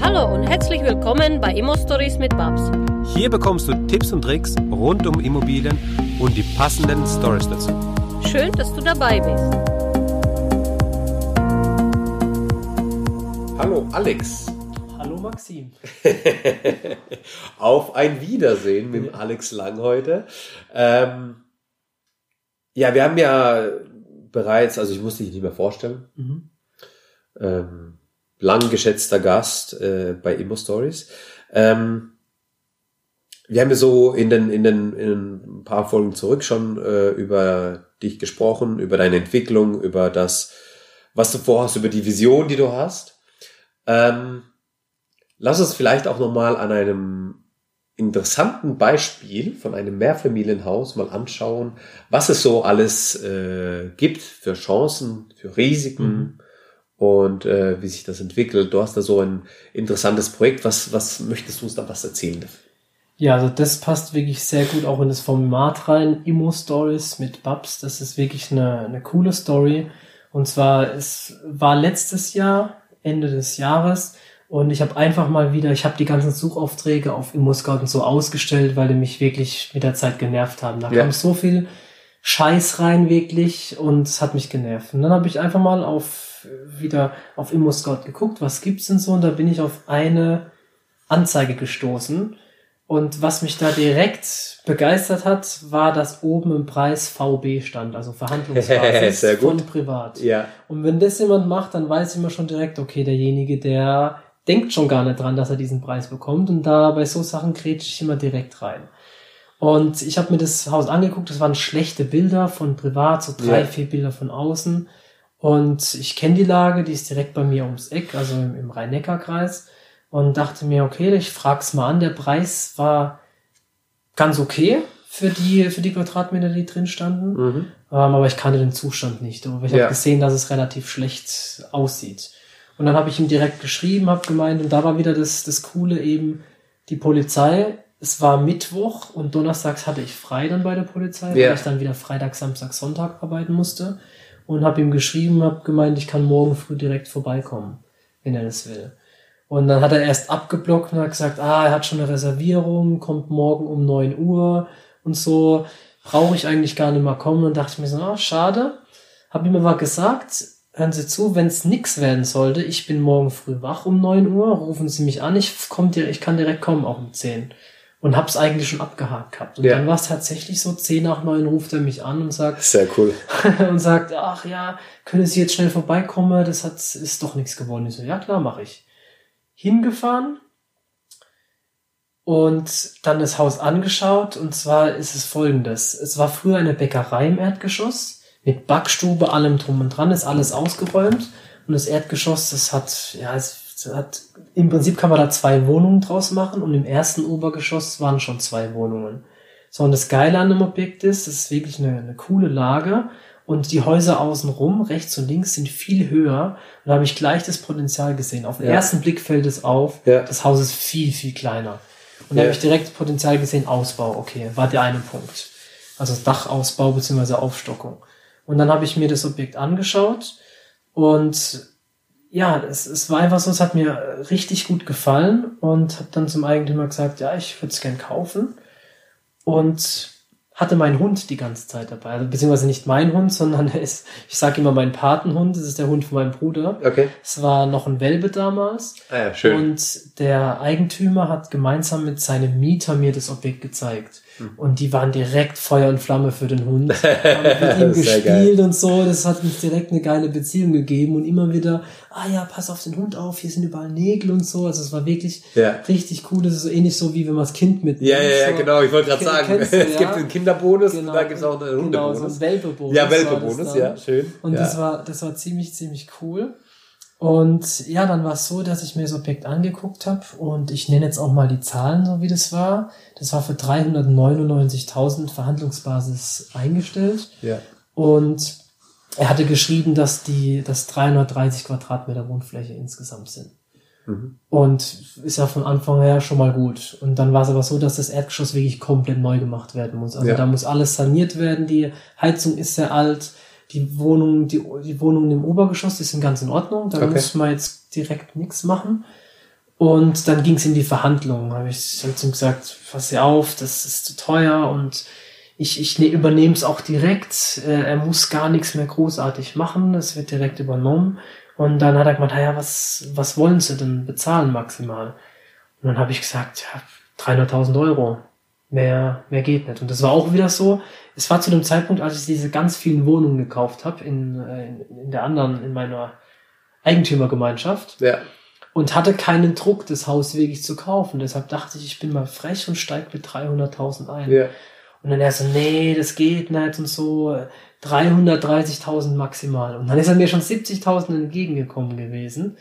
Hallo und herzlich willkommen bei Immo Stories mit Babs. Hier bekommst du Tipps und Tricks rund um Immobilien und die passenden Stories dazu. Schön, dass du dabei bist. Hallo Alex. Hallo Maxim. Auf ein Wiedersehen mit dem Alex Lang heute. Ähm, ja, wir haben ja bereits, also ich muss dich nicht mehr vorstellen, Mhm. ähm, lang geschätzter Gast äh, bei Immo Stories. Ähm, wir haben ja so in den, in den, in ein paar Folgen zurück schon äh, über dich gesprochen, über deine Entwicklung, über das, was du vorhast, über die Vision, die du hast. Ähm, lass uns vielleicht auch nochmal an einem interessanten Beispiel von einem Mehrfamilienhaus mal anschauen, was es so alles äh, gibt für Chancen, für Risiken und äh, wie sich das entwickelt. Du hast da so ein interessantes Projekt. Was, was möchtest du uns da was erzählen? Ja, also das passt wirklich sehr gut auch in das Format rein. Immo Stories mit Babs. Das ist wirklich eine, eine coole Story. Und zwar, es war letztes Jahr, Ende des Jahres, und ich habe einfach mal wieder, ich habe die ganzen Suchaufträge auf Immo Scout und so ausgestellt, weil die mich wirklich mit der Zeit genervt haben. Da Ja. kam so viel Scheiß rein wirklich und es hat mich genervt. Und dann habe ich einfach mal auf wieder auf Immo Scout geguckt, was gibt's denn so? Und da bin ich auf eine Anzeige gestoßen. Und was mich da direkt begeistert hat, war, dass oben im Preis VB stand, also Verhandlungsbasis Sehr gut. von privat. Ja, Und wenn das jemand macht, dann weiß ich immer schon direkt, okay, derjenige, der denkt schon gar nicht dran, dass er diesen Preis bekommt. Und da bei so Sachen grätsche ich immer direkt rein. Und ich habe mir das Haus angeguckt, das waren schlechte Bilder von privat, so drei, Ja. vier Bilder von außen. Und ich kenne die Lage, die ist direkt bei mir ums Eck, also im, im Rhein-Neckar-Kreis. Und dachte mir, okay, ich frag's mal an. Der Preis war ganz okay für die, für die Quadratmeter, die drin standen. mhm. Ähm, aber ich kannte den Zustand nicht. Aber ich Ja. habe gesehen, dass es relativ schlecht aussieht. Und dann habe ich ihm direkt geschrieben, habe gemeint, und da war wieder das, das Coole eben, die Polizei, es war Mittwoch und donnerstags hatte ich frei dann bei der Polizei, Ja. weil ich dann wieder Freitag, Samstag, Sonntag arbeiten musste. Und habe ihm geschrieben, habe gemeint, ich kann morgen früh direkt vorbeikommen, wenn er das will. Und dann hat er erst abgeblockt und hat gesagt, ah, er hat schon eine Reservierung, kommt morgen um 9 Uhr und so, brauche ich eigentlich gar nicht mehr kommen. Und dachte ich mir so, ah, schade. Hab ihm aber gesagt, hören Sie zu, wenn es nix werden sollte, ich bin morgen früh wach um 9 Uhr, rufen Sie mich an, ich, komm, ich kann direkt kommen, auch um 10. Und hab's eigentlich schon abgehakt gehabt. Und Ja. dann war es tatsächlich so, 10 nach 9 ruft er mich an und sagt, sehr cool. und sagt, ach ja, können Sie jetzt schnell vorbeikommen? Das hat, ist doch nichts geworden. Ich so, ja klar, mache ich. Hingefahren und dann das Haus angeschaut. Und zwar ist es folgendes. Es war früher eine Bäckerei im Erdgeschoss mit Backstube, allem drum und dran, ist alles ausgeräumt. Und das Erdgeschoss, das hat, ja, es hat, im Prinzip kann man da zwei Wohnungen draus machen und im ersten Obergeschoss waren schon zwei Wohnungen. So, und das Geile an dem Objekt ist, es ist wirklich eine, eine coole Lage und die Häuser außenrum, rechts und links, sind viel höher. Und da habe ich gleich das Potenzial gesehen. Auf den Ja. ersten Blick fällt es auf, Ja. das Haus ist viel, viel kleiner. Und da Ja. habe ich direkt Potenzial gesehen, Ausbau, okay, war der eine Punkt. Also Dachausbau bzw. Aufstockung. Und dann habe ich mir das Objekt angeschaut und ja, es, es war einfach so, es hat mir richtig gut gefallen und habe dann zum Eigentümer gesagt, ja, ich würde es gern kaufen und hatte meinen Hund die ganze Zeit dabei. Also, beziehungsweise nicht mein Hund, sondern er ist, ich sage immer mein Patenhund, das ist der Hund von meinem Bruder. Okay. Es war noch ein Welpe damals Ah ja, schön. und der Eigentümer hat gemeinsam mit seinem Mieter mir das Objekt gezeigt. Hm. Und die waren direkt Feuer und Flamme für den Hund. Haben mit ihm gespielt und so. Das hat uns direkt eine geile Beziehung gegeben. Und immer wieder, ah ja, pass auf den Hund auf, hier sind überall Nägel und so. Also es war wirklich Ja. richtig cool. Das ist so ähnlich so, wie wenn man das Kind mitnimmt. Ja, ja, ja, so. genau. Ich wollte gerade sagen, du, es ja? gibt einen Kinderbonus Genau. und da gibt es auch einen Genau, so Hundebonus. ein Welpebonus. ja, Welpebonus, ja, schön. Und ja. das war, das war ziemlich, ziemlich cool. Und ja, dann war es so, dass ich mir das Objekt angeguckt habe und ich nenne jetzt auch mal die Zahlen, so wie das war. Das war für 399.000 Verhandlungsbasis eingestellt ja. und er hatte geschrieben, dass die, dass 330 Quadratmeter Wohnfläche insgesamt sind. Mhm. Und ist ja von Anfang her schon mal gut. Und dann war es aber so, dass das Erdgeschoss wirklich komplett neu gemacht werden muss. Also Ja. da muss alles saniert werden. Die Heizung ist sehr alt. Die Wohnung, die, die Wohnungen im Obergeschoss, die sind ganz in Ordnung. Da Okay. muss man jetzt direkt nichts machen. Und dann ging es in die Verhandlungen. Habe ich hab zu ihm gesagt, pass dir auf, das ist zu teuer und ich, ich ne, übernehme es auch direkt. Äh, er muss gar nichts mehr großartig machen. Es wird direkt übernommen. Und dann hat er gemeint, ja, was, was wollen Sie denn bezahlen maximal? Und dann habe ich gesagt, ja, 300.000 Euro. Mehr, mehr geht nicht. Und das war auch wieder so. Es war zu dem Zeitpunkt, als ich diese ganz vielen Wohnungen gekauft habe in, in, in der anderen, in meiner Eigentümergemeinschaft. Ja. Und hatte keinen Druck, das Haus wirklich zu kaufen. Deshalb dachte ich, ich bin mal frech und steige mit 300.000 ein. Ja. Und dann er so, nee, das geht nicht und so. 330.000 maximal. Und dann ist er mir schon 70.000 entgegengekommen gewesen.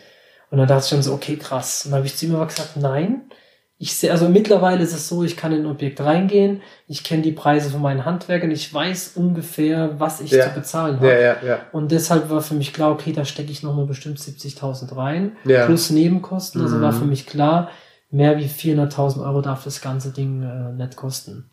Und dann dachte ich schon so, okay, krass. Und dann habe ich zu ihm aber gesagt, nein. Ich sehe, also mittlerweile ist es so, ich kann in ein Objekt reingehen, ich kenne die Preise von meinen Handwerkern, ich weiß ungefähr, was ich Ja. zu bezahlen habe. Ja, ja, ja. Und deshalb war für mich klar, okay, da stecke ich nochmal bestimmt 70.000 rein, Ja. plus Nebenkosten. Also Mhm. war für mich klar, mehr wie 400.000 Euro darf das ganze Ding äh, nicht kosten.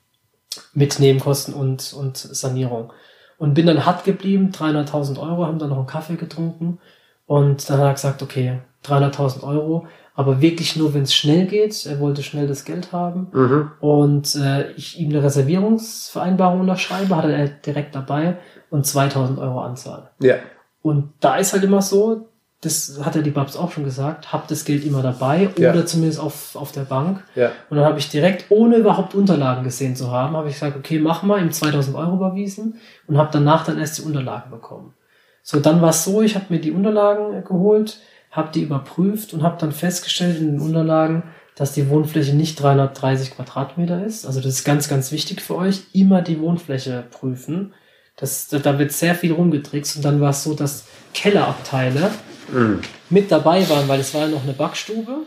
Mit Nebenkosten und, und Sanierung. Und bin dann hart geblieben, 300.000 Euro, haben dann noch einen Kaffee getrunken. Und dann hat er gesagt, okay, 300.000 Euro, aber wirklich nur, wenn es schnell geht. Er wollte schnell das Geld haben. Mhm. Und äh, ich ihm eine Reservierungsvereinbarung unterschreibe, hat er direkt dabei und 2000 Euro Anzahl. Ja. Und da ist halt immer so, das hat ja die Babs auch schon gesagt, habt das Geld immer dabei Ja. oder zumindest auf, auf der Bank. Ja. Und dann habe ich direkt, ohne überhaupt Unterlagen gesehen zu haben, habe ich gesagt, okay, mach mal, ihm 2000 Euro überwiesen und habe danach dann erst die Unterlagen bekommen. So, dann war es so, ich habe mir die Unterlagen äh, geholt, habe die überprüft und habe dann festgestellt in den Unterlagen, dass die Wohnfläche nicht 330 Quadratmeter ist. Also das ist ganz, ganz wichtig für euch. Immer die Wohnfläche prüfen. Das, da wird sehr viel rumgetrickst und dann war es so, dass Kellerabteile Mhm. mit dabei waren, weil es war ja noch eine Backstube.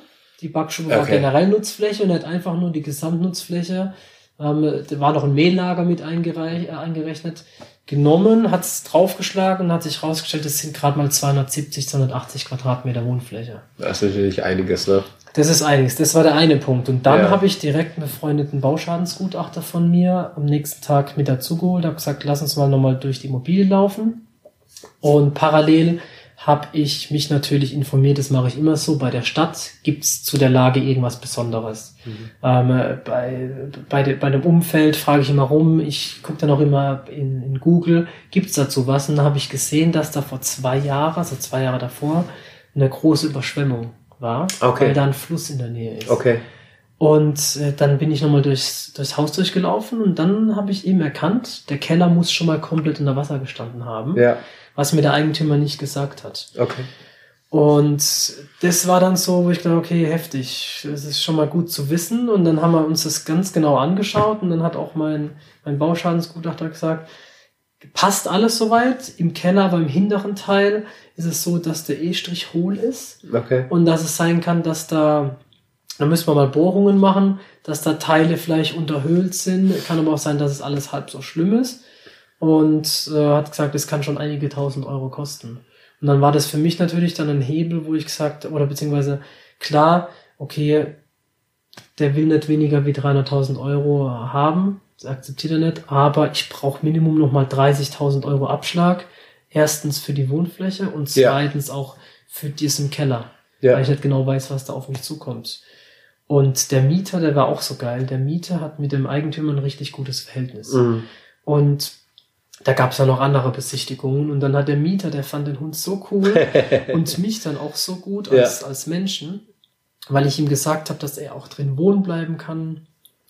Die Backstube war Okay. generell Nutzfläche und nicht einfach nur die Gesamtnutzfläche. Ähm, da war noch ein Mehllager mit eingereich, äh, eingerechnet. Genommen, hat es draufgeschlagen und hat sich rausgestellt, es sind gerade mal 270, 280 Quadratmeter Wohnfläche. Das ist natürlich einiges, ne? Das ist einiges. Das war der eine Punkt. Und dann Ja. habe ich direkt einen befreundeten Bauschadensgutachter von mir am nächsten Tag mit dazugeholt, habe gesagt, lass uns mal nochmal durch die Immobilie laufen. Und parallel habe ich mich natürlich informiert, das mache ich immer so, bei der Stadt gibt's zu der Lage irgendwas Besonderes. Ähm, äh, bei, bei, de, bei dem Umfeld frage ich immer rum, ich gucke dann auch immer in, in Google, gibt's dazu was? Und dann habe ich gesehen, dass da vor zwei Jahren, also zwei Jahre davor, eine große Überschwemmung war, Okay. weil da ein Fluss in der Nähe ist. Okay. Und äh, dann bin ich nochmal durchs, durchs Haus durchgelaufen und dann habe ich eben erkannt, der Keller muss schon mal komplett unter Wasser gestanden haben, Ja. Was mir der Eigentümer nicht gesagt hat. Okay. Und das war dann so, wo ich dachte, okay, heftig, das ist schon mal gut zu wissen. Und dann haben wir uns das ganz genau angeschaut und dann hat auch mein, mein Bauschadensgutachter gesagt, passt alles soweit. Im Keller, aber im hinteren Teil ist es so, dass der E-Strich hohl ist Okay. und dass es sein kann, dass da, da müssen wir mal Bohrungen machen, dass da Teile vielleicht unterhöhlt sind. Kann aber auch sein, dass es alles halb so schlimm ist. Und äh, hat gesagt, es kann schon einige tausend Euro kosten. Und dann war das für mich natürlich dann ein Hebel, wo ich gesagt, oder beziehungsweise klar, okay, der will nicht weniger wie 300.000 Euro haben, das akzeptiert er nicht, aber ich brauche Minimum nochmal 30.000 Euro Abschlag. Erstens für die Wohnfläche und Ja. zweitens auch für diesen Keller Ja. weil ich nicht genau weiß, was da auf mich zukommt. Und der Mieter, der war auch so geil. Der Mieter hat mit dem Eigentümer ein richtig gutes Verhältnis. Mhm. Und da gab es ja noch andere Besichtigungen. Und dann hat der Mieter, der fand den Hund so cool und mich dann auch so gut als, als Menschen, weil ich ihm gesagt habe, dass er auch drin wohnen bleiben kann.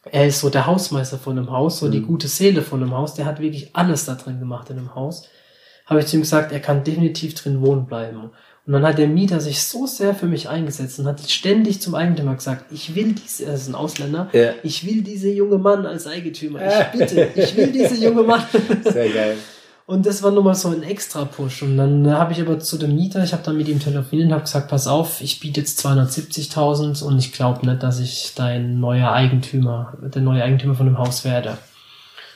Er ist so der Hausmeister von einem Haus, so die gute Seele von einem Haus. Der hat wirklich alles da drin gemacht in einem Haus. Habe ich zu ihm gesagt, er kann definitiv drin wohnen bleiben. Und dann hat der Mieter sich so sehr für mich eingesetzt und hat ständig zum Eigentümer gesagt, ich will diese, er ist ein Ausländer, Ja. ich will diese junge Mann als Eigentümer. Ich bitte, ich will diese junge Mann. Sehr geil. Und das war nochmal so ein extra Push. Und dann äh, habe ich aber zu dem Mieter, ich habe dann mit ihm telefoniert und habe gesagt, pass auf, ich biete jetzt 270.000 und ich glaube nicht, dass ich dein neuer Eigentümer, der neue Eigentümer von dem Haus werde.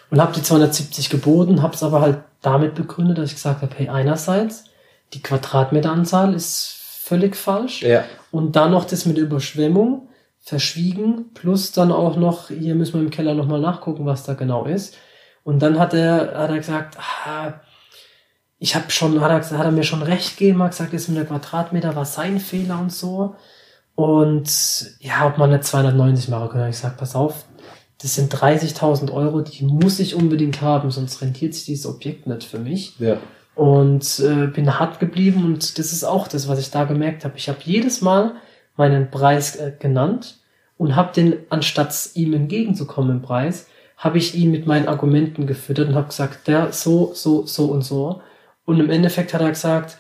Und habe die 270 geboten, habe es aber halt damit begründet, dass ich gesagt habe, hey, einerseits, die Quadratmeteranzahl ist völlig falsch. Ja. Und dann noch das mit der Überschwemmung verschwiegen, plus dann auch noch, hier müssen wir im Keller nochmal nachgucken, was da genau ist. Und dann hat er, hat er gesagt, ah, ich habe schon, hat er, gesagt- hat er mir schon recht gegeben, hat gesagt, das mit der Quadratmeter war sein Fehler und so. Und ja, ob man eine 290 machen kann. Ich sag, pass auf, das sind 30.000 Euro, die muss ich unbedingt haben, sonst rentiert sich dieses Objekt nicht für mich. Ja. Und äh, bin hart geblieben und das ist auch das, was ich da gemerkt habe. Ich habe jedes Mal meinen Preis äh, genannt und habe den, anstatt ihm entgegenzukommen im Preis, habe ich ihn mit meinen Argumenten gefüttert und habe gesagt, der so, so, so und so. Und im Endeffekt hat er gesagt,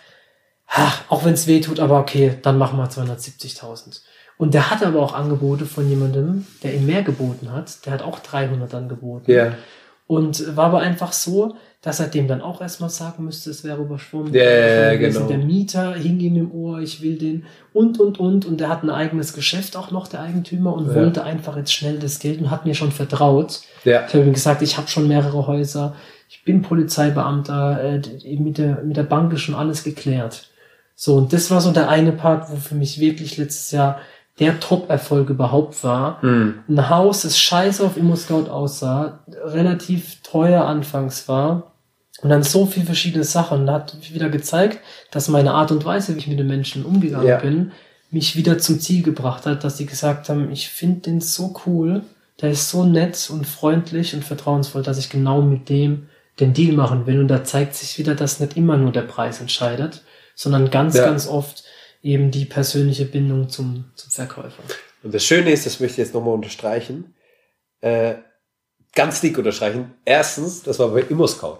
ach, auch wenn es weh tut, aber okay, dann machen wir 270.000. Und der hatte aber auch Angebote von jemandem, der ihm mehr geboten hat. Der hat auch 300 angeboten. Ja. Und war aber einfach so, dass er dem dann auch erstmal sagen müsste, es wäre überschwommen. Ja, gewesen. genau. Der Mieter hing ihm im Ohr, ich will den und, und, und. Und der hat ein eigenes Geschäft auch noch, der Eigentümer, und Ja. wollte einfach jetzt schnell das Geld und hat mir schon vertraut. Ja. Ich habe ihm gesagt, ich habe schon mehrere Häuser, ich bin Polizeibeamter, äh, mit, der, mit der Bank ist schon alles geklärt. So, und das war so der eine Part, wo für mich wirklich letztes Jahr der Top-Erfolg überhaupt war. Hm. Ein Haus, das scheiße auf ImmoScout aussah, relativ teuer anfangs war und dann so viel verschiedene Sachen. Da hat wieder gezeigt, dass meine Art und Weise, wie ich mit den Menschen umgegangen Ja. bin, mich wieder zum Ziel gebracht hat, dass sie gesagt haben, ich finde den so cool, der ist so nett und freundlich und vertrauensvoll, dass ich genau mit dem den Deal machen will. Und da zeigt sich wieder, dass nicht immer nur der Preis entscheidet, sondern ganz, Ja. ganz oft eben die persönliche Bindung zum, zum Verkäufer. Und das Schöne ist, das möchte ich jetzt nochmal unterstreichen, äh, ganz dick unterstreichen. Erstens, das war bei ImmoScout.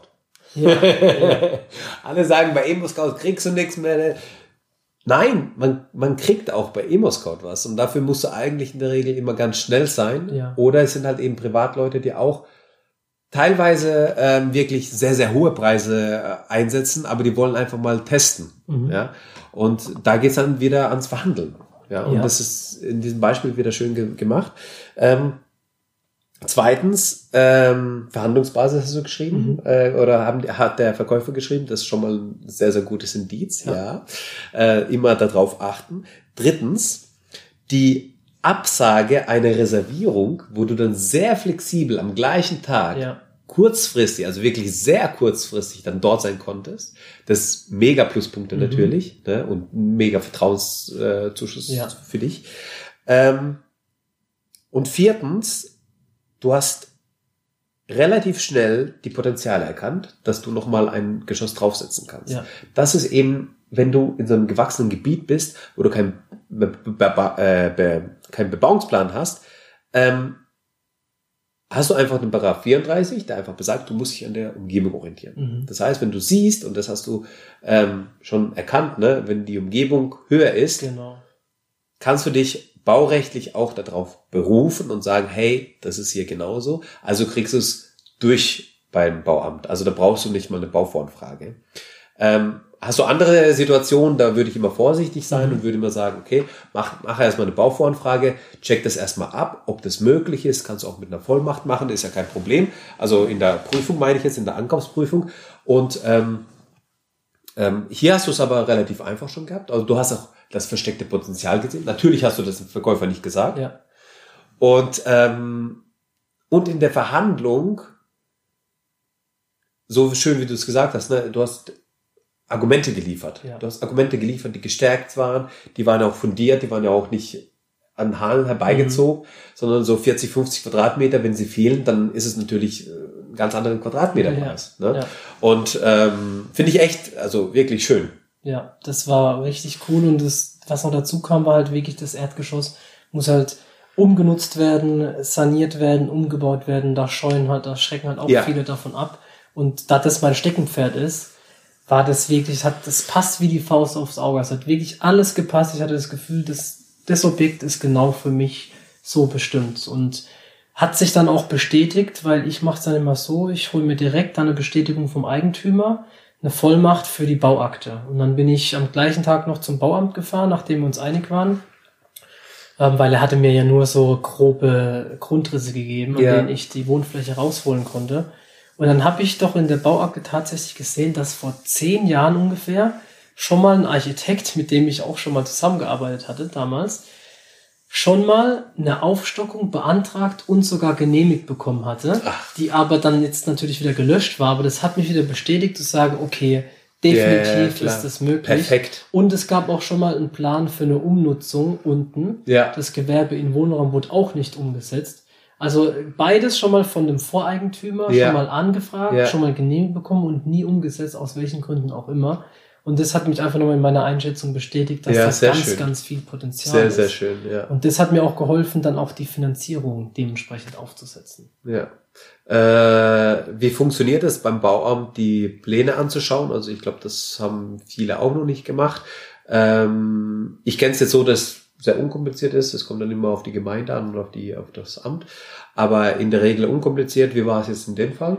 Ja, Alle sagen, bei ImmoScout kriegst du nichts mehr. Nein, man, man kriegt auch bei ImmoScout was. Und dafür musst du eigentlich in der Regel immer ganz schnell sein. Ja. Oder es sind halt eben Privatleute, die auch teilweise ähm, wirklich sehr, sehr hohe Preise äh, einsetzen, aber die wollen einfach mal testen. Mhm. Ja? Und da geht's dann wieder ans Verhandeln. Ja? Und Ja. das ist in diesem Beispiel wieder schön ge gemacht. Ähm, Zweitens, ähm, Verhandlungsbasis hast du geschrieben, Mhm. äh, oder haben, hat der Verkäufer geschrieben, das ist schon mal ein sehr, sehr gutes Indiz, ja. Ja. Äh, immer darauf achten. Drittens, die Absage einer Reservierung, wo du dann sehr flexibel am gleichen Tag Ja. kurzfristig, also wirklich sehr kurzfristig dann dort sein konntest. Das ist mega Pluspunkte Mhm. natürlich ne? und mega Vertrauenszuschuss Ja. für dich. Ähm, und viertens, du hast relativ schnell die Potenziale erkannt, dass du nochmal ein Geschoss draufsetzen kannst. Ja. Das ist eben, wenn du in so einem gewachsenen Gebiet bist, wo du keinen Be Be Be keinen Bebauungsplan hast, ähm, hast du einfach einen Paragraph 34, der einfach besagt, du musst dich an der Umgebung orientieren. Mhm. Das heißt, wenn du siehst, und das hast du ähm, schon erkannt, ne, wenn die Umgebung höher ist, Genau. kannst du dich baurechtlich auch darauf berufen und sagen, hey, das ist hier genauso. Also kriegst du es durch beim Bauamt. Also da brauchst du nicht mal eine Bauvoranfrage. Ähm, hast du andere Situationen, da würde ich immer vorsichtig sein Mhm. und würde immer sagen, okay, mach, mach erstmal eine Bauvoranfrage, check das erstmal ab, ob das möglich ist, kannst du auch mit einer Vollmacht machen, ist ja kein Problem. Also in der Prüfung meine ich jetzt, in der Ankaufsprüfung. Und ähm, ähm, hier hast du es aber relativ einfach schon gehabt. Also du hast auch das versteckte Potenzial gesehen. Natürlich hast du das dem Verkäufer nicht gesagt. Ja. Und, ähm, und in der Verhandlung, so schön wie du es gesagt hast, ne, du hast Argumente geliefert. Ja. Du hast Argumente geliefert, die gestärkt waren, die waren auch fundiert, die waren ja auch nicht an Haaren herbeigezogen, sondern so 40, 50 Quadratmeter, wenn sie fehlen, dann ist es natürlich äh, ein ganz anderen Quadratmeterpreis. Ja, Ne? ja. Und ähm, finde ich echt, also wirklich schön. Ja, das war richtig cool und das, was noch dazu kam, war halt wirklich das Erdgeschoss muss halt umgenutzt werden, saniert werden, umgebaut werden. Da scheuen halt, da schrecken halt auch Ja. viele davon ab. Und da das mein Steckenpferd ist, war das wirklich, hat, das passt wie die Faust aufs Auge. Es hat wirklich alles gepasst. Ich hatte das Gefühl, dass das Objekt ist genau für mich so bestimmt und hat sich dann auch bestätigt, weil ich mache es dann immer so, ich hole mir direkt dann eine Bestätigung vom Eigentümer, eine Vollmacht für die Bauakte. Und dann bin ich am gleichen Tag noch zum Bauamt gefahren, nachdem wir uns einig waren, ähm, weil er hatte mir ja nur so grobe Grundrisse gegeben, an Ja. denen ich die Wohnfläche rausholen konnte. Und dann habe ich doch in der Bauakte tatsächlich gesehen, dass vor zehn Jahren ungefähr schon mal ein Architekt, mit dem ich auch schon mal zusammengearbeitet hatte damals, schon mal eine Aufstockung beantragt und sogar genehmigt bekommen hatte, die aber dann jetzt natürlich wieder gelöscht war. Aber das hat mich wieder bestätigt zu sagen, okay, Definitiv klar. ist das möglich. Perfekt. Und es gab auch schon mal einen Plan für eine Umnutzung unten. Ja. Das Gewerbe in Wohnraum wurde auch nicht umgesetzt. Also beides schon mal von dem Voreigentümer Ja. schon mal angefragt, Ja. schon mal genehmigt bekommen und nie umgesetzt, aus welchen Gründen auch immer. Und das hat mich einfach nochmal in meiner Einschätzung bestätigt, dass Ja, das sehr ganz, schön. ganz viel Potenzial Sehr, ist. sehr schön, ja. Und das hat mir auch geholfen, dann auch die Finanzierung dementsprechend aufzusetzen. Ja. Äh, wie funktioniert es beim Bauamt, die Pläne anzuschauen? Also ich glaube, das haben viele auch noch nicht gemacht. Ähm, ich kenne es jetzt so, dass es sehr unkompliziert ist. Es kommt dann immer auf die Gemeinde an und auf, die, auf das Amt. Aber in der Regel unkompliziert. Wie war es jetzt in dem Fall?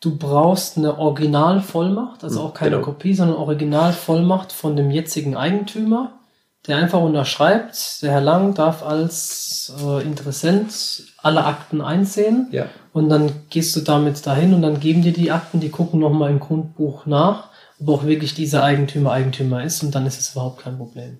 Du brauchst eine Originalvollmacht, also auch keine genau. Kopie, sondern Originalvollmacht von dem jetzigen Eigentümer, der einfach unterschreibt, der Herr Lang darf als äh, Interessent alle Akten einsehen Ja. und dann gehst du damit dahin und dann geben dir die Akten, die gucken nochmal im Grundbuch nach, ob auch wirklich dieser Eigentümer Eigentümer ist und dann ist es überhaupt kein Problem.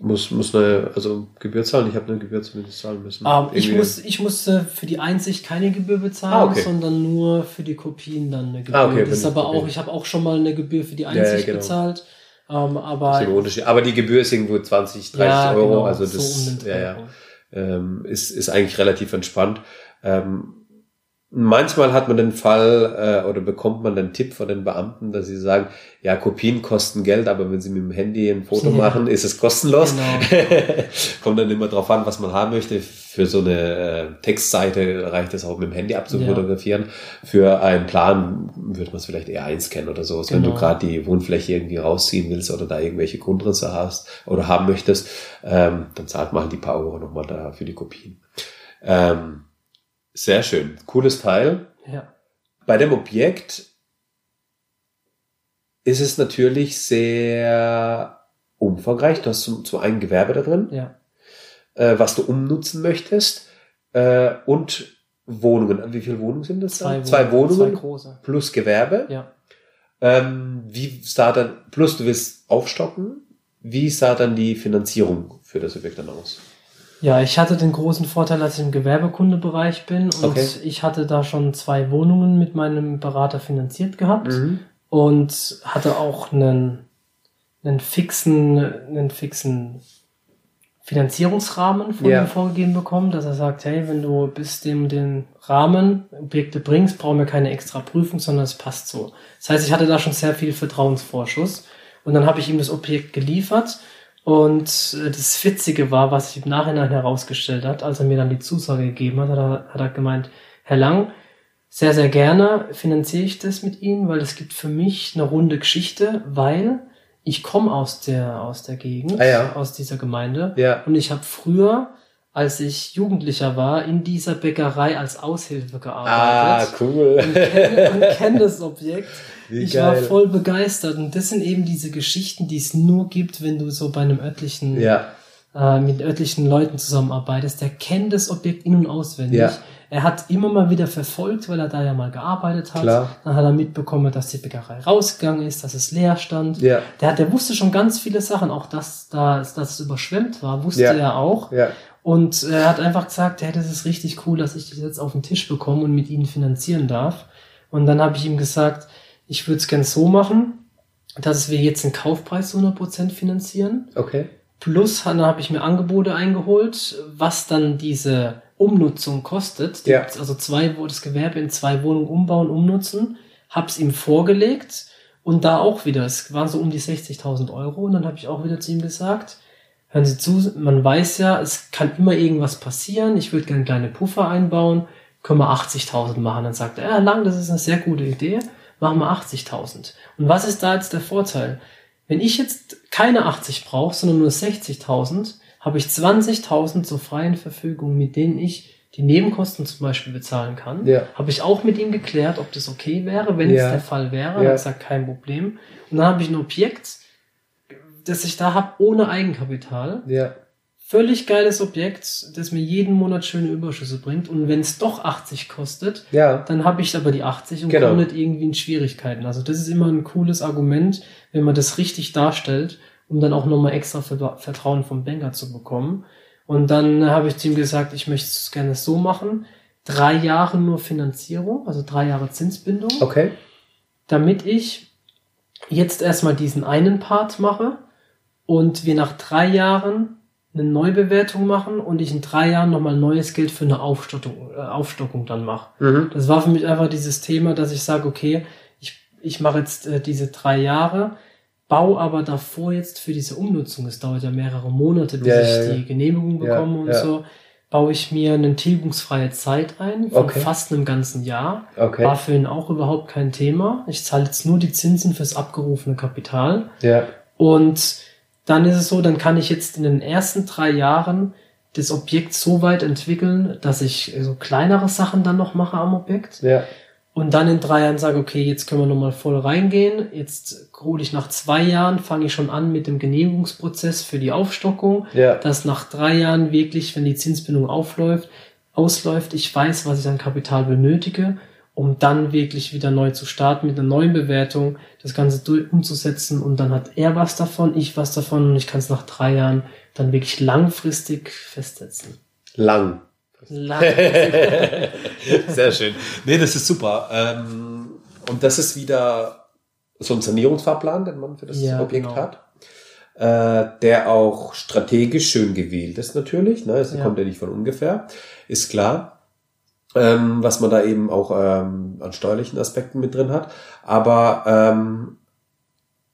Muss, muss eine, also Gebühr zahlen. Ich habe eine Gebühr zumindest zahlen müssen. Ähm, ich, muss, ich musste für die Einsicht keine Gebühr bezahlen, Ah, okay. sondern nur für die Kopien dann eine Gebühr. Ah, okay, das ist aber Kopien- auch, ich habe auch schon mal eine Gebühr für die ja, Einsicht genau. bezahlt. Ähm, aber. Aber die Gebühr ist irgendwo 20, 30 ja, Euro. genau, also so das um den ja, ja, ähm, ist, ist eigentlich relativ entspannt. Ähm, manchmal hat man den Fall äh, oder bekommt man den Tipp von den Beamten, dass sie sagen, ja, Kopien kosten Geld, aber wenn sie mit dem Handy ein Foto Ja. machen, ist es kostenlos. Genau. Kommt dann immer drauf an, was man haben möchte. Für so eine äh, Textseite reicht es auch mit dem Handy abzufotografieren. Für einen Plan würde man es vielleicht eher einscannen oder so. Also Wenn du Genau. gerade die Wohnfläche irgendwie rausziehen willst oder da irgendwelche Grundrisse hast oder haben möchtest, ähm, dann zahlt man halt die paar Euro nochmal da für die Kopien. Ähm, sehr schön. Cooles Teil. Ja. Bei dem Objekt ist es natürlich sehr umfangreich. Du hast zum, zum einen Gewerbe da drin, Ja. äh, was du umnutzen möchtest, äh, und Wohnungen. Wie viele Wohnungen sind das? Zwei? Zwei Wohnungen Zwei große. plus Gewerbe. Ja. Ähm, wie sah dann, plus du willst aufstocken, wie sah dann die Finanzierung für das Objekt dann aus? Ja, ich hatte den großen Vorteil, dass ich im Gewerbekundebereich bin und Okay. ich hatte da schon zwei Wohnungen mit meinem Berater finanziert gehabt Mhm. und hatte auch einen, einen fixen, einen fixen Finanzierungsrahmen von Ja. ihm vorgegeben bekommen, dass er sagt, hey, wenn du bis dem den Rahmen Objekte bringst, brauchen wir keine extra Prüfung, sondern es passt so. Das heißt, ich hatte da schon sehr viel Vertrauensvorschuss und dann habe ich ihm das Objekt geliefert und äh, das Witzige war, was sich im Nachhinein herausgestellt hat, als er mir dann die Zusage gegeben hat, hat er, hat er gemeint, Herr Lang, sehr, sehr gerne finanziere ich das mit Ihnen, weil es gibt für mich eine runde Geschichte, weil ich komme aus der, aus der Gegend, Ah ja. aus dieser Gemeinde. Ja. Und ich habe früher, als ich Jugendlicher war, in dieser Bäckerei als Aushilfe Ah, gearbeitet. cool. Und kenne das Objekt. Wie ich geil. war voll begeistert. Und das sind eben diese Geschichten, die es nur gibt, wenn du so bei einem örtlichen, Ja, äh, mit örtlichen Leuten zusammenarbeitest. Der kennt das Objekt in- und auswendig. Ja. Er hat immer mal wieder verfolgt, weil er da ja mal gearbeitet hat. Klar. Dann hat er mitbekommen, dass die Bäckerei rausgegangen ist, dass es leer stand. ja, Der, hat, der wusste schon ganz viele Sachen, auch dass, da, dass es überschwemmt war, wusste Ja. er auch. ja. Und er hat einfach gesagt, hey, das ist richtig cool, dass ich das jetzt auf den Tisch bekomme und mit ihnen finanzieren darf. Und dann habe ich ihm gesagt, ich würde es gern so machen, dass wir jetzt den Kaufpreis zu 100% finanzieren. Okay. Plus dann habe ich mir Angebote eingeholt, was dann diese Umnutzung kostet. Die, Ja. Also zwei, das Gewerbe in zwei Wohnungen umbauen, umnutzen. Hab's ihm vorgelegt und da auch wieder, es waren so um die 60.000 Euro und dann habe ich auch wieder zu ihm gesagt, hören Sie zu, man weiß ja, es kann immer irgendwas passieren, ich würde gerne kleine Puffer einbauen, können wir 80.000 machen. Dann sagt er, ja, lang, das ist eine sehr gute Idee, machen wir 80.000. Und was ist da jetzt der Vorteil? Wenn ich jetzt keine 80 brauche, sondern nur 60.000, habe ich 20.000 zur freien Verfügung, mit denen ich die Nebenkosten zum Beispiel bezahlen kann. Ja. Habe ich auch mit ihm geklärt, ob das okay wäre, wenn Ja. es der Fall wäre. Ja. Er hat gesagt, kein Problem. Und dann habe ich ein Objekt, das ich da habe, ohne Eigenkapital. Ja, Völlig geiles Objekt, das mir jeden Monat schöne Überschüsse bringt. Und wenn es doch 80 kostet, ja, dann habe ich aber die 80 und Genau. komme nicht irgendwie in Schwierigkeiten. Also das ist immer ein cooles Argument, wenn man das richtig darstellt, um dann auch nochmal extra Ver- Vertrauen vom Banker zu bekommen. Und dann habe ich zu ihm gesagt, ich möchte es gerne so machen. Drei Jahre nur Finanzierung, also drei Jahre Zinsbindung, okay. damit ich jetzt erstmal diesen einen Part mache und wir nach drei Jahren eine Neubewertung machen und ich in drei Jahren nochmal neues Geld für eine Aufstockung, äh, Aufstockung dann mache. Mhm. Das war für mich einfach dieses Thema, dass ich sage, okay, ich, ich mache jetzt äh, diese drei Jahre, baue aber davor jetzt für diese Umnutzung, es dauert ja mehrere Monate, bis Ja, ich ja, ja. die Genehmigung Ja, bekomme und so, baue ich mir eine tilgungsfreie Zeit ein von Okay. fast einem ganzen Jahr. Okay. War für ihn auch überhaupt kein Thema. Ich zahle jetzt nur die Zinsen fürs abgerufene Kapital. Ja. Und dann ist es so, dann kann ich jetzt in den ersten drei Jahren das Objekt so weit entwickeln, dass ich so kleinere Sachen dann noch mache am Objekt. Ja. Und dann in drei Jahren sage, okay, jetzt können wir nochmal voll reingehen. Jetzt hole ich nach zwei Jahren, fange ich schon an mit dem Genehmigungsprozess für die Aufstockung. Ja. Dass nach drei Jahren wirklich, wenn die Zinsbindung aufläuft, ausläuft, ich weiß, was ich an Kapital benötige, um dann wirklich wieder neu zu starten mit einer neuen Bewertung, das Ganze durch, umzusetzen und dann hat er was davon, ich was davon und ich kann es nach drei Jahren dann wirklich langfristig festsetzen. Lang. Langfristig. Sehr schön. Nee, das ist super. Ähm, und das ist wieder so ein Sanierungsfahrplan, den man für das Ja, Objekt genau. hat. Äh, der auch strategisch schön gewählt ist natürlich. Ne? Es Ja. kommt ja nicht von ungefähr. Ist klar. Ähm, was man da eben auch ähm, an steuerlichen Aspekten mit drin hat. Aber ähm,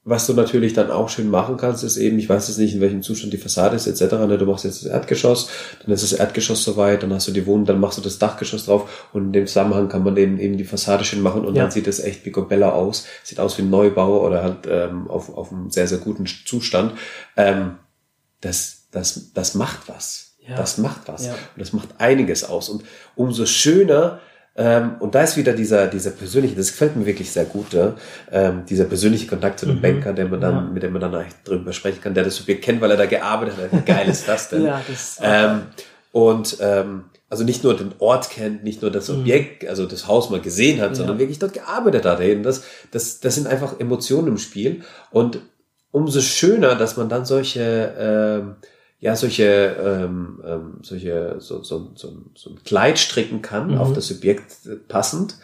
was du natürlich dann auch schön machen kannst, ist eben, ich weiß jetzt nicht, in welchem Zustand die Fassade ist, etc. Ne? Du machst jetzt das Erdgeschoss, dann ist das Erdgeschoss soweit, dann hast du die Wohnung, dann machst du das Dachgeschoss drauf und in dem Zusammenhang kann man eben, eben die Fassade schön machen und Ja. dann sieht es echt wie Gobella aus. Sieht aus wie ein Neubau oder halt ähm, auf, auf einem sehr, sehr guten Zustand. Ähm, das, das, das macht was. Ja. Das macht was. Ja. Und das macht einiges aus. Und umso schöner, ähm, und da ist wieder dieser, dieser persönliche, das gefällt mir wirklich sehr gut, ja? ähm, dieser persönliche Kontakt zu einem Mhm. Banker, der man dann, Ja. mit dem man dann echt drüber sprechen kann, der das Subjekt kennt, weil er da gearbeitet hat. Wie geil ist das denn? ja, das Ähm, und ähm, also nicht nur den Ort kennt, nicht nur das Mhm. Objekt, also das Haus mal gesehen hat, sondern wirklich dort gearbeitet hat. Und das, das, das sind einfach Emotionen im Spiel. Und umso schöner, dass man dann solche, ähm, ja, solche, ähm, ähm, solche, so, so, so, so ein Kleid stricken kann, Mhm. auf das Subjekt äh, passend,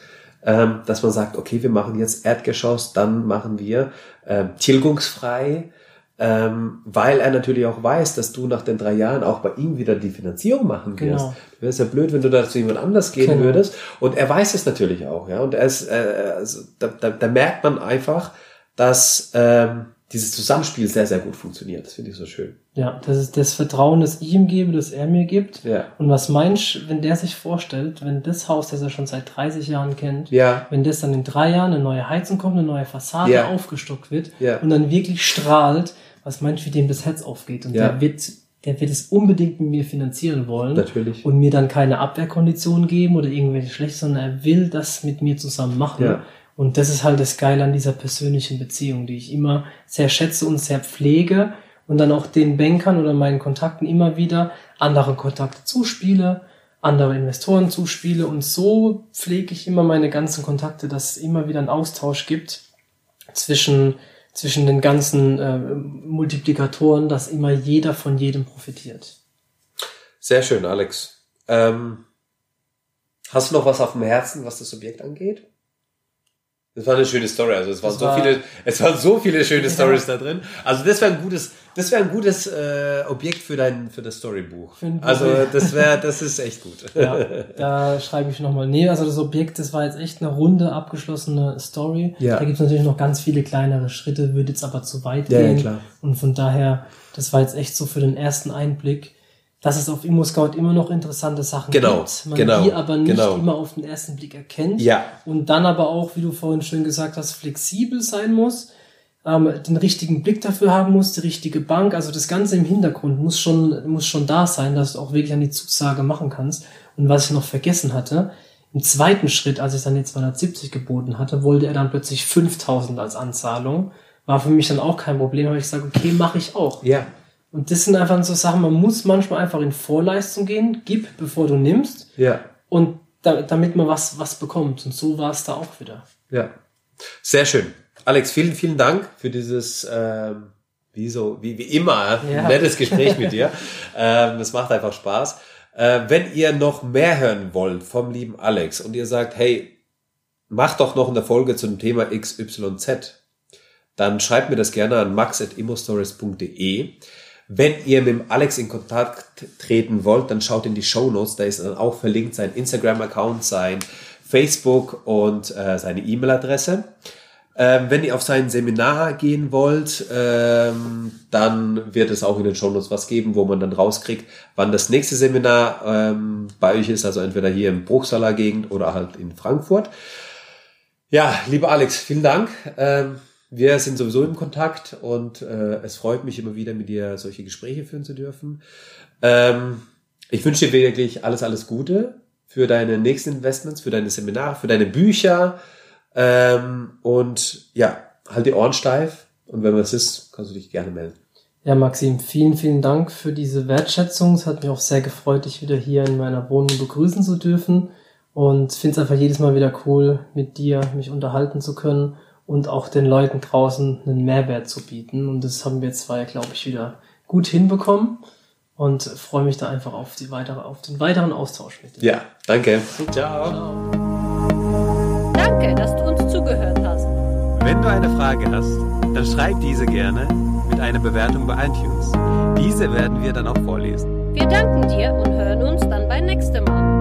ähm, dass man sagt, okay, wir machen jetzt Erdgeschoss, dann machen wir ähm, tilgungsfrei, ähm, weil er natürlich auch weiß, dass du nach den drei Jahren auch bei ihm wieder die Finanzierung machen wirst. Genau. Wäre es ja blöd, wenn du da zu jemand anders gehen Genau. würdest. Und er weiß es natürlich auch, ja. Und er ist, äh, also, da, da, da merkt man einfach, dass ähm, dieses Zusammenspiel sehr, sehr gut funktioniert. Das finde ich so schön. Ja, das ist das Vertrauen, das ich ihm gebe, das er mir gibt. Ja. Und was meinst, wenn der sich vorstellt, wenn das Haus, das er schon seit 30 Jahren kennt, Ja. wenn das dann in drei Jahren eine neue Heizung kommt, eine neue Fassade Ja. aufgestockt wird Ja. und dann wirklich strahlt, was meinst, wie dem das Herz aufgeht. Und Ja. der wird, der wird es unbedingt mit mir finanzieren wollen. Natürlich. Und mir dann keine Abwehrkonditionen geben oder irgendwelche schlecht, sondern er will das mit mir zusammen machen. Ja. Und das ist halt das Geile an dieser persönlichen Beziehung, die ich immer sehr schätze und sehr pflege und dann auch den Bankern oder meinen Kontakten immer wieder andere Kontakte zuspiele, andere Investoren zuspiele und so pflege ich immer meine ganzen Kontakte, dass es immer wieder einen Austausch gibt zwischen, zwischen den ganzen äh, Multiplikatoren, dass immer jeder von jedem profitiert. Sehr schön, Alex. Ähm, hast du noch was auf dem Herzen, was das Objekt angeht? Das war eine schöne Story. Also es waren so war- viele, es waren so viele schöne Ja. Stories da drin. Also das wäre ein gutes, das wäre ein gutes äh, Objekt für dein, für das Storybuch. Für Also ja. das wäre, das ist echt gut. Ja, da schreibe ich nochmal. Nee, also das Objekt, das war jetzt echt eine runde, abgeschlossene Story. Ja. Da gibt es natürlich noch ganz viele kleinere Schritte, würde jetzt aber zu weit Ja, ja, gehen. klar. Und von daher, das war jetzt echt so für den ersten Einblick, dass es auf ImmoScout immer noch interessante Sachen Genau, gibt, man genau, die aber nicht genau. immer auf den ersten Blick erkennt. Ja. Und dann aber auch, wie du vorhin schön gesagt hast, flexibel sein muss, ähm, den richtigen Blick dafür haben muss, die richtige Bank, also das Ganze im Hintergrund muss schon, muss schon da sein, dass du auch wirklich an die Zusage machen kannst. Und was ich noch vergessen hatte, im zweiten Schritt, als ich dann die 270 geboten hatte, wollte er dann plötzlich 5000 als Anzahlung. War für mich dann auch kein Problem, aber ich sage, okay, mache ich auch. Ja. Und das sind einfach so Sachen, man muss manchmal einfach in Vorleistung gehen, gib, bevor du nimmst, Ja. und da, damit man was, was bekommt. Und so war es da auch wieder. Ja. Sehr schön. Alex, vielen, vielen Dank für dieses, ähm, wie so, wie, wie immer, Ja. nettes Gespräch mit dir. ähm, es macht einfach Spaß. Äh, wenn ihr noch mehr hören wollt vom lieben Alex und ihr sagt, hey, mach doch noch eine Folge zum Thema XYZ, dann schreibt mir das gerne an max.immostories.de. Wenn ihr mit dem Alex in Kontakt treten wollt, dann schaut in die Show Notes, da ist dann auch verlinkt sein Instagram-Account, sein Facebook und äh, seine E-Mail-Adresse. Ähm, wenn ihr auf sein Seminar gehen wollt, ähm, dann wird es auch in den Show Notes was geben, wo man dann rauskriegt, wann das nächste Seminar ähm, bei euch ist, also entweder hier im Bruchsaler Gegend oder halt in Frankfurt. Ja, lieber Alex, vielen Dank. Wir sind sowieso im Kontakt und äh, es freut mich immer wieder, mit dir solche Gespräche führen zu dürfen. Ähm, ich wünsche dir wirklich alles, alles Gute für deine nächsten Investments, für deine Seminare, für deine Bücher. Ähm, und ja, halt die Ohren steif. Und wenn was ist, kannst du dich gerne melden. Ja, Maxim, vielen, vielen Dank für diese Wertschätzung. Es hat mich auch sehr gefreut, dich wieder hier in meiner Wohnung begrüßen zu dürfen. Und finde es einfach jedes Mal wieder cool, mit dir mich unterhalten zu können und auch den Leuten draußen einen Mehrwert zu bieten. Und das haben wir zwei, glaube ich, wieder gut hinbekommen und freue mich da einfach auf, die weitere, auf den weiteren Austausch mit dir. Ja, danke. Ciao. Ciao. Danke, dass du uns zugehört hast. Wenn du eine Frage hast, dann schreib diese gerne mit einer Bewertung bei iTunes. Diese werden wir dann auch vorlesen. Wir danken dir und hören uns dann beim nächsten Mal.